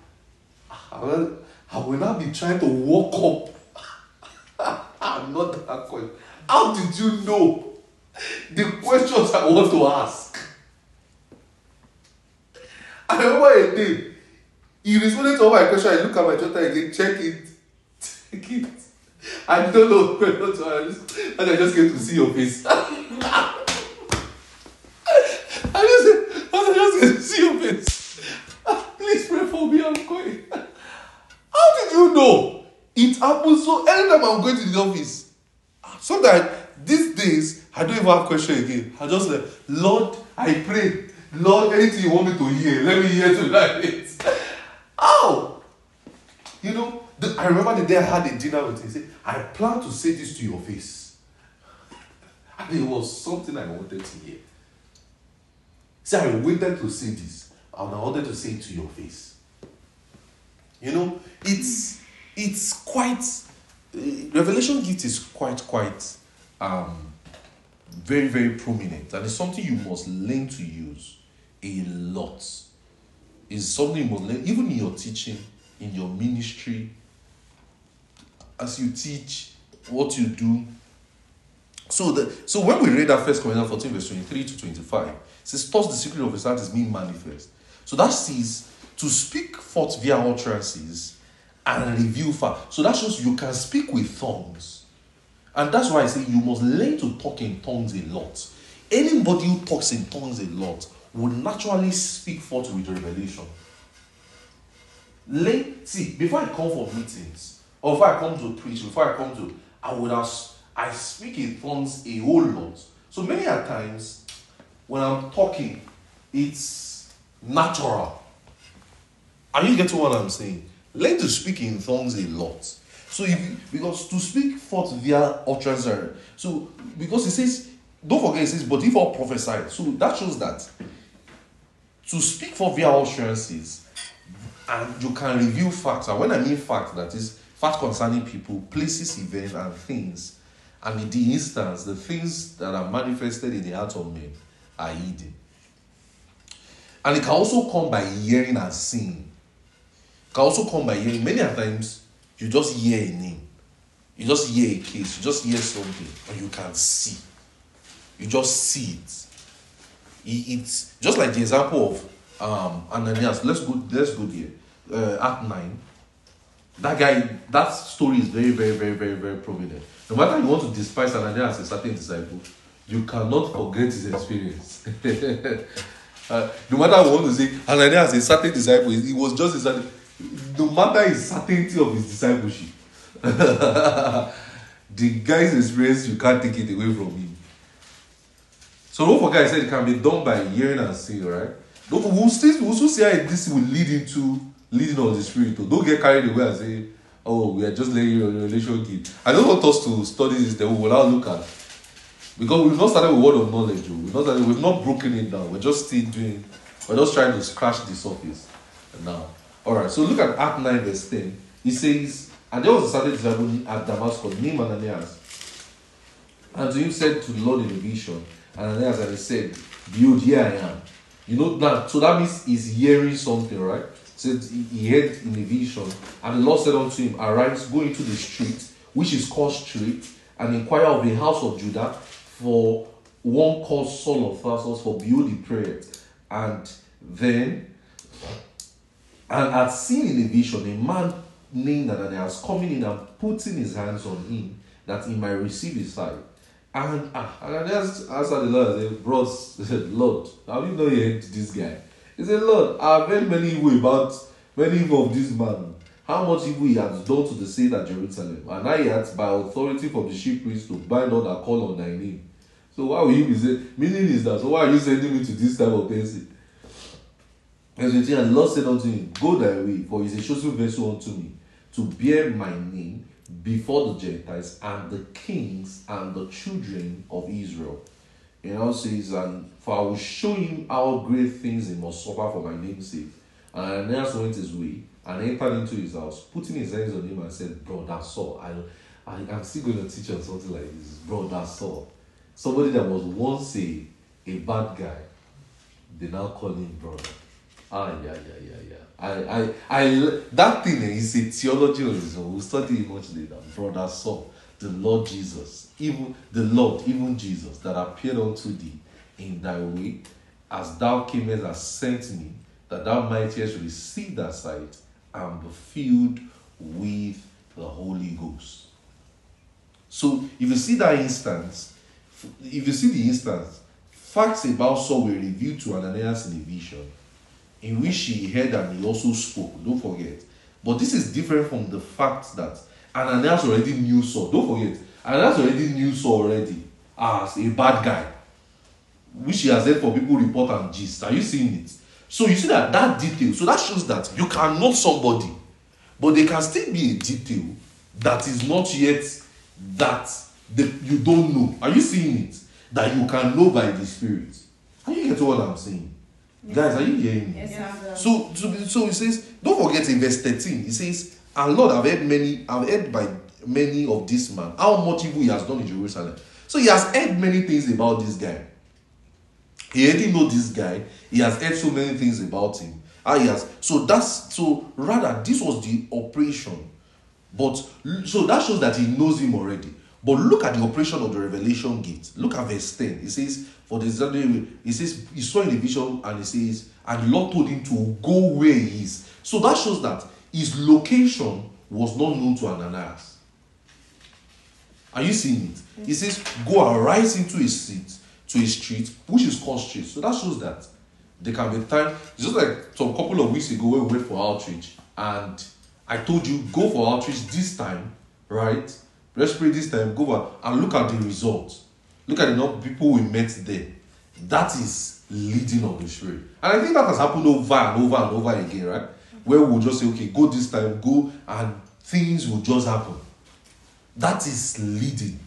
I will, I will not be trying to walk up. (laughs) I'm not that question. How did you know the questions I want to ask? I remember a day, he responded to all my questions. I look at my daughter again, check it, check it. I don't know to ask. And I just came to see your face. (laughs) I just, I just came to see your face. (laughs) Please pray for me, I'm going. You know? It happens so anytime I'm going to the office. So that these days I don't even have question again. I just like, Lord, I pray. Lord, anything you want me to hear, let me hear tonight. (laughs) How? You know, the, I remember the day I had a dinner with him. He said, I plan to say this to your face. (laughs) And it was something I wanted to hear. See, I waited to say this, and I wanted to say it to your face. You know, it's it's quite uh, revelation gift is quite quite um very very prominent, and it's something you must learn to use a lot. It's something you must learn even in your teaching, in your ministry, as you teach, what you do. So the so when we read that first Corinthians 14, verse 23 to 25, it says, Thus the secret of his heart is being manifest. So that says to speak forth via utterances and reveal facts. So that shows you can speak with tongues. And that's why I say you must learn to talk in tongues a lot. Anybody who talks in tongues a lot will naturally speak forth with revelation. Learn, see, before I come for meetings, or before I come to preach, before I come to, I would ask, I speak in tongues a whole lot. So many times, when I'm talking, it's natural. Are you getting what I'm saying? Learn to speak in tongues a lot. So if because to speak forth via utterance, so because it says, don't forget it says, but if all prophesy, so that shows that to speak for via utterances, and you can review facts. And when I mean facts, that is facts concerning people, places, events, and things. And in the instance, the things that are manifested in the heart of men are hidden. And it can also come by hearing and seeing. Can also come by hearing. Many times, you just hear a name, you just hear a case, you just hear something, and you can see. You just see it. It- It's just like the example of um, Ananias. Let's go. Let's go there. Uh, Act nine. That guy. That story is very, very, very, very, very prominent. No matter you want to despise Ananias as a certain disciple, you cannot forget his experience. (laughs) Uh, no matter you want to say, Ananias is a certain disciple. He was just a certain. No matter his certainty of his discipleship, (laughs) the guy's experience you can't take it away from him. So don't forget, I said it can be done by hearing and seeing, right? Don't we'll still we'll still see how this will lead into leading of the spirit. Don't get carried away and say, "Oh, we are just laying your revelation gift." I don't want us to study this. Then we will now look at because we've not started with word of knowledge. We've not started, we've not broken it down. We're just still doing. We're just trying to scratch the surface now. All right. So look at Act nine verse ten. He says, "And there was a certain disciple at Damascus named Ananias." And to him said to the Lord in a vision, and Ananias and he said, Behold, here I am. You know that so that means he's hearing something, right? Said he he heard in a vision, and the Lord said unto him, Arise, go into the street, which is called Street, and inquire of the house of Judah for one called Saul of Tarsus, for behold he prayed. And then and had seen in a vision a man named Ananias coming in and putting his hands on him that he might receive his sight. And ah, Ananias answered the Lord and said, Bros, (laughs) Lord, have you not heard this guy? He said, Lord, I have heard many evil about many evil of this man. How much evil he has done to the saints at Jerusalem. And I had by authority from the chief priest to bind all that call on thy name. So why will you be saying meaning is that so why are you sending me to this type of person? Verse 18, and the Lord said unto him, Go thy way, for he is a chosen vessel unto me, to bear my name before the Gentiles and the kings and the children of Israel. And now says, and for I will show him how great things he must suffer for my name's sake. And Ananias went his way and entered into his house, putting his hands on him and said, Bro, that's Saul. I, I, I'm still going to teach on something like this. Bro, that's Saul. Somebody that was once a, a bad guy, they now call him brother. Ah, yeah, yeah, yeah, yeah. I, I, I, that thing is a theology own. We'll study much later. Brother Saul, the Lord Jesus, even the Lord, even Jesus, that appeared unto thee in thy way, as thou camest and sent me, that thou mightest receive that sight and be filled with the Holy Ghost. So, if you see that instance, if you see the instance, facts about Saul were revealed to Ananias in a vision, in which he heard and he also spoke. Don't forget. But this is different from the fact that Ananias already knew Saul. Don't forget. Ananias already knew Saul already as a bad guy, which he has heard for people report and gist. Are you seeing it? So you see that that detail. So that shows that you can know somebody, but there can still be a detail that is not yet that the, you don't know. Are you seeing it? That you can know by the Spirit. Are you getting what I'm saying? Guys, are you hearing me? Yes. So, so, so it says, don't forget in verse 13, it says, And Lord, I've heard many, I've heard by many of this man, how much evil he has done in Jerusalem. So he has heard many things about this guy. He already know this guy. He has heard so many things about him. Ah, he has. So that's so rather this was the operation But so that shows that he knows him already. But look at the operation of the revelation gift. Look at verse 10. It says, For the he says, he saw in the vision and he says, and the Lord told him to go where he is. So that shows that his location was not known to Ananias. Are you seeing it? He says, Go and rise into his seat, to his street, which is called street. So that shows that there can be time. Just like some couple of weeks ago when we went for outreach, and I told you, go for outreach this time, right? Let's pray this time, go over and look at the results. Look at the number of people we met there. That is leading of the spirit. And I think that has happened over and over and over again, right? Where we'll just say, okay, go this time, go, and things will just happen. That is leading.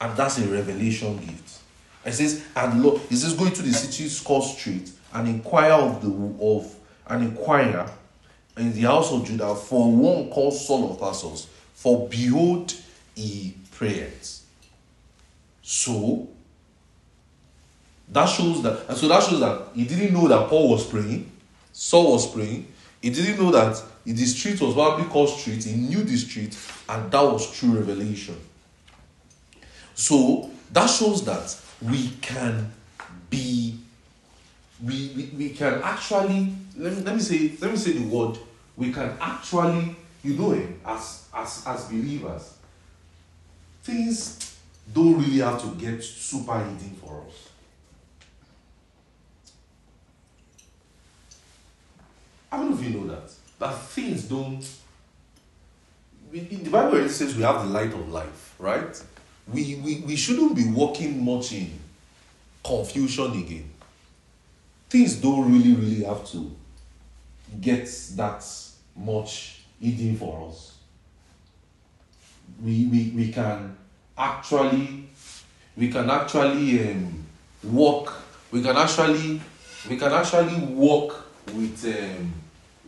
And that's a revelation gift. It says, and Lord, it says, go into the city called street and inquire of the of and inquire in the house of Judah for one called Saul of Tarsus. For behold, he prayers. So that shows that, so that shows that he didn't know that Paul was praying, Saul was praying. He didn't know that the street was probably called street. He knew the street, and that was true revelation. So that shows that we can be, we, we, we can actually let me, let me say let me say the word we can actually you know it as as as believers things don't really have to get super hidden for us. How many of you know that? That things don't we, the bible says we have the light of life right? We, we we shouldn't be walking much in confusion again. Things don't really really have to get that much hidden for us we we, we can actually we can actually um, walk we can actually we can actually walk with um,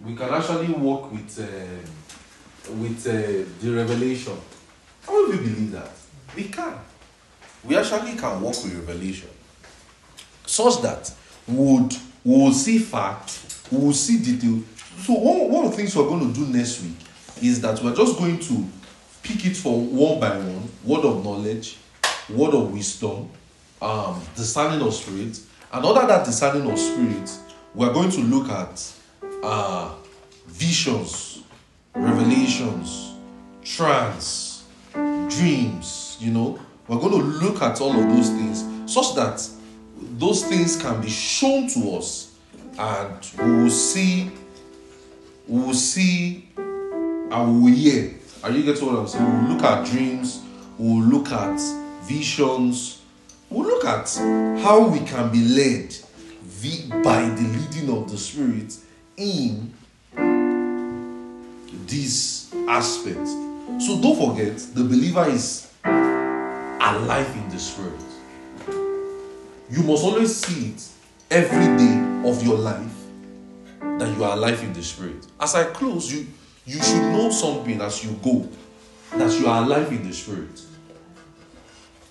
we can actually work with uh, with uh, the revelation. How do you believe that? We can. We actually can work with revelation, such that would we will see fact, we will see detail. So one, one of the things we're going to do next week is that we're just going to pick it from one by one, word of knowledge, word of wisdom, um, discerning of spirit, and other that discerning of spirit, we're going to look at uh, visions, revelations, trance, dreams, you know. We're going to look at all of those things such that those things can be shown to us and we will see, we will see and we will hear. Are you getting what I'm saying? We'll look at dreams, we'll look at visions, we'll look at how we can be led by the leading of the Spirit in this aspect. So don't forget, the believer is alive in the spirit. You must always see it every day of your life that you are alive in the spirit. As I close, you you should know something as you go that you are alive in the spirit.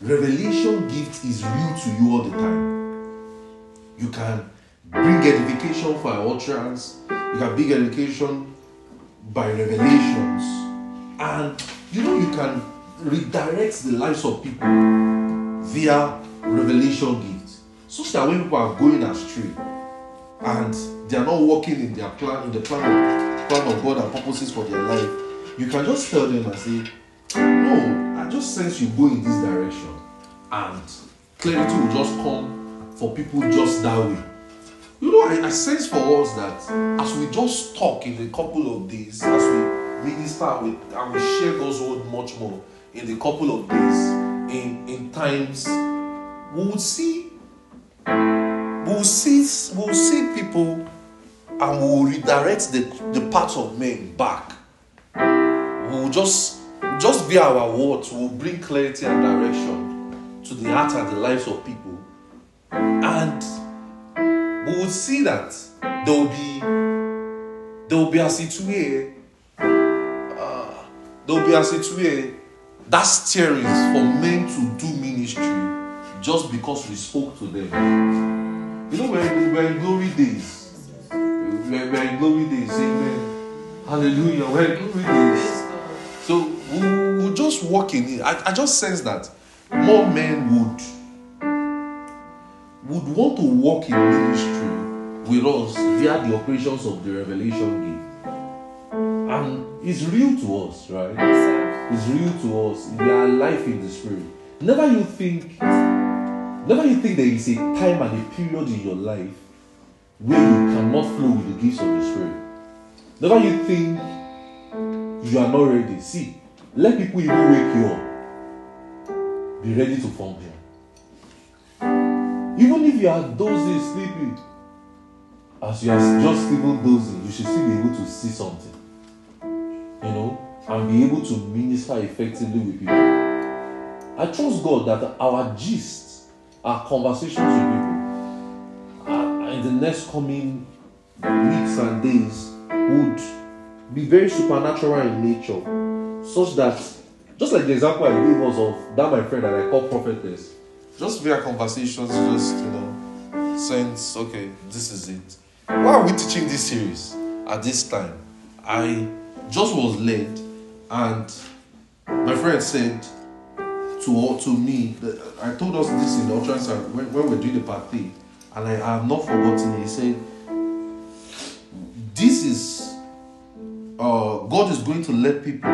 Revelation gift is real to you all the time. You can bring edification for utterance. You can bring education by revelations. And you know, you can redirect the lives of people via revelation gifts. Such that when people are going astray and they are not working in their plan, in the plan of, plan of God and purposes for their life, you can just tell them and say, No, I just sense you go in this direction. And clarity will just come for people just that way. You know, I, I sense for us that as we just talk in a couple of days, as we minister with, and we share God's word much more in a couple of days, in, in times, we will see, we will see, we will see people and we will redirect the, the path of men back. We will just, just via our words, we will bring clarity and direction to the heart and the lives of people. And we will see that there will be there will be a situation uh, there will be a situation that steering for men to do ministry just because we spoke to them. You know, we're in glory days. We're, we're in glory days. Amen. Hallelujah. We're in glory days. So we we just walk in it. I, I just sense that more men would would want to walk in ministry with us via the operations of the revelation gift. And it's real to us, right? It's real to us. We are life in the spirit. Never you think never you think there is a time and a period in your life where you cannot flow with the gifts of the spirit. Never you think you are not ready. See, let people even wake you up. Be ready to function. Even if you are dozing, sleeping, as you are just even dozing, you should still be able to see something. You know, and be able to minister effectively with people. I trust God that our gist, our conversations with people, in the next coming weeks and days would be very supernatural in nature, such that, just like the example I gave us of that my friend that I call prophetess, just via conversations, just you know, sense, okay, this is it. Why are we teaching this series at this time? I just was led, and my friend said to to me that I told us this in the utterance when, when we we're doing the party, and I, have not forgotten. He said, This is uh, God is going to let people,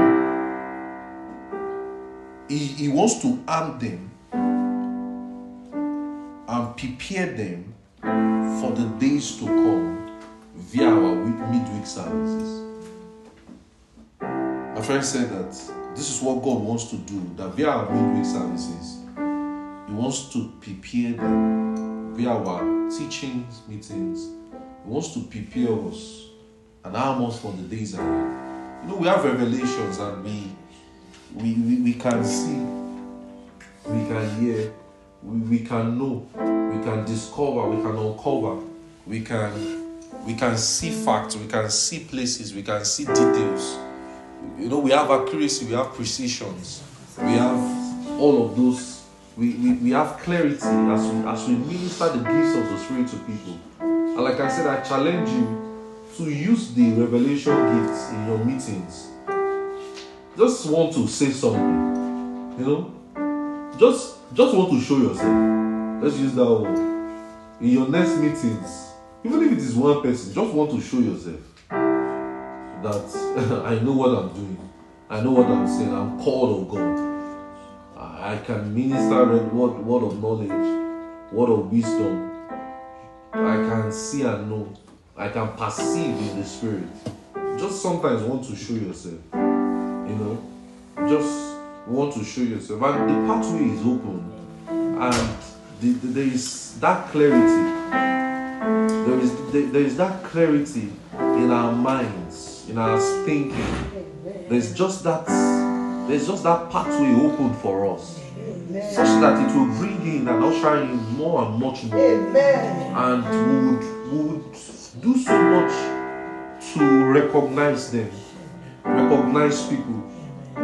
He, he wants to arm them and prepare them for the days to come via our midweek services. My friend said that this is what God wants to do, that via our midweek services, He wants to prepare them via our teachings, meetings. He wants to prepare us and arm us for the days ahead. You know, we have revelations and we we, we, we can see, we can hear, we, we can know, we can discover, we can uncover, we can we can see facts, we can see places, we can see details. You know, we have accuracy, we have precisions, we have all of those. We, we, we have clarity as we, as we minister the gifts of the Spirit to people. And like I said, I challenge you to use the revelation gifts in your meetings. Just want to say something, you know. Just just want to show yourself. Let's use that word. In your next meetings, even if it is one person, just want to show yourself that (laughs) I know what I'm doing. I know what I'm saying. I'm called of God. I can minister a word, word of knowledge, word of wisdom. I can see and know. I can perceive in the spirit. Just sometimes want to show yourself. You know, just want to show yourself. And the pathway is open. And the, the- there is that clarity. There is there, there is that clarity in our minds, in our thinking. There's just that there's just that pathway open for us. Such that it will bring in and usher in more and much more and we would, we would do so much to recognize them, recognize people.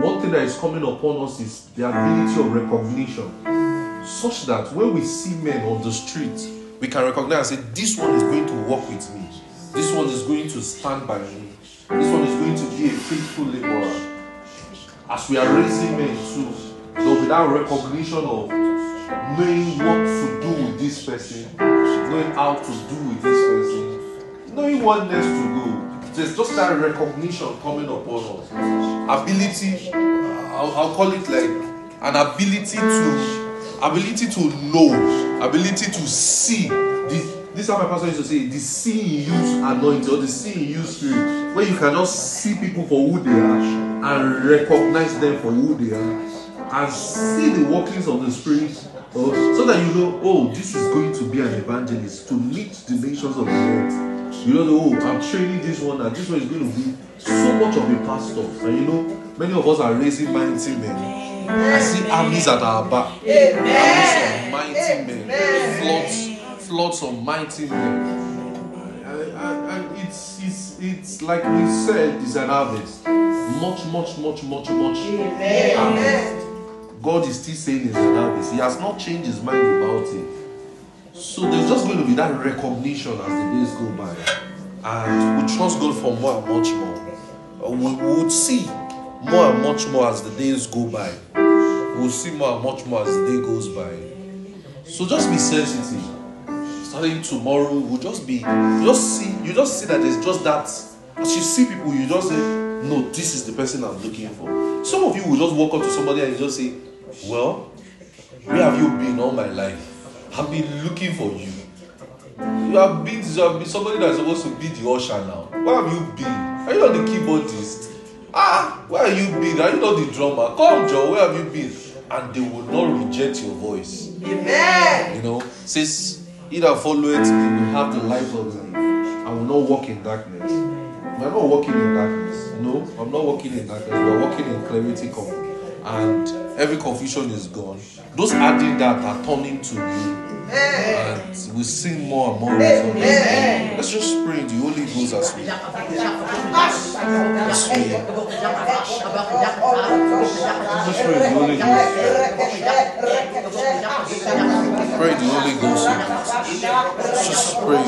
One thing that is coming upon us is the ability of recognition, such that when we see men on the street, we can recognize and say, This one is going to walk with me, this one is going to stand by me, this one is going to be a faithful laborer. As we are raising men too, though without recognition of knowing what to do with this person, knowing how to do with this person, knowing what next to go. There's just that recognition coming upon us. Ability, I'll, I'll call it like an ability to ability to know, ability to see. The, this is how my pastor used to say, the seeing use anointing or the seeing use spirit, where you cannot see people for who they are and recognize them for who they are and see the workings of the spirit uh, so that you know oh this is going to be an evangelist to meet the nations of the earth you know oh i'm training this one and this one is going to be so much of a pastor. And you know many of us are raising mighty men. I see armies at our back. Armies of mighty men. Floods floods of mighty men and, it's, it's it's like we said it's an harvest much much much much much harvest God is still saying it's an harvest. He has not changed his mind about it. So there's just going to be that recognition as the days go by. And we trust God for more and much more. Uh, we would see more and much more as the days go by. We'll see more and much more as the day goes by. So just be sensitive. Starting tomorrow, we'll just be you just see you just see that there's just that as you see people, you just say, No, this is the person I'm looking for. Some of you will just walk up to somebody and you just say, Well, where have you been all my life? I've been looking for you. You have been, you have been somebody that's supposed to be the usher now. Where have you been? Are you not the keyboardist? Ah, where have you been? Are you not the drummer? Come, Joe, where have you been? And they will not reject your voice. Amen. You know, says, He that followeth me will have the life of life. I will not walk in darkness. I'm not walking in darkness. No, I'm not walking in darkness. We're walking in clarity. And every confusion is gone. Those adding that are turning to you. And we sing more and more. Let's just pray the Holy Ghost as we just pray in the Holy Ghost. Pray the Holy Ghost. Let's Just pray.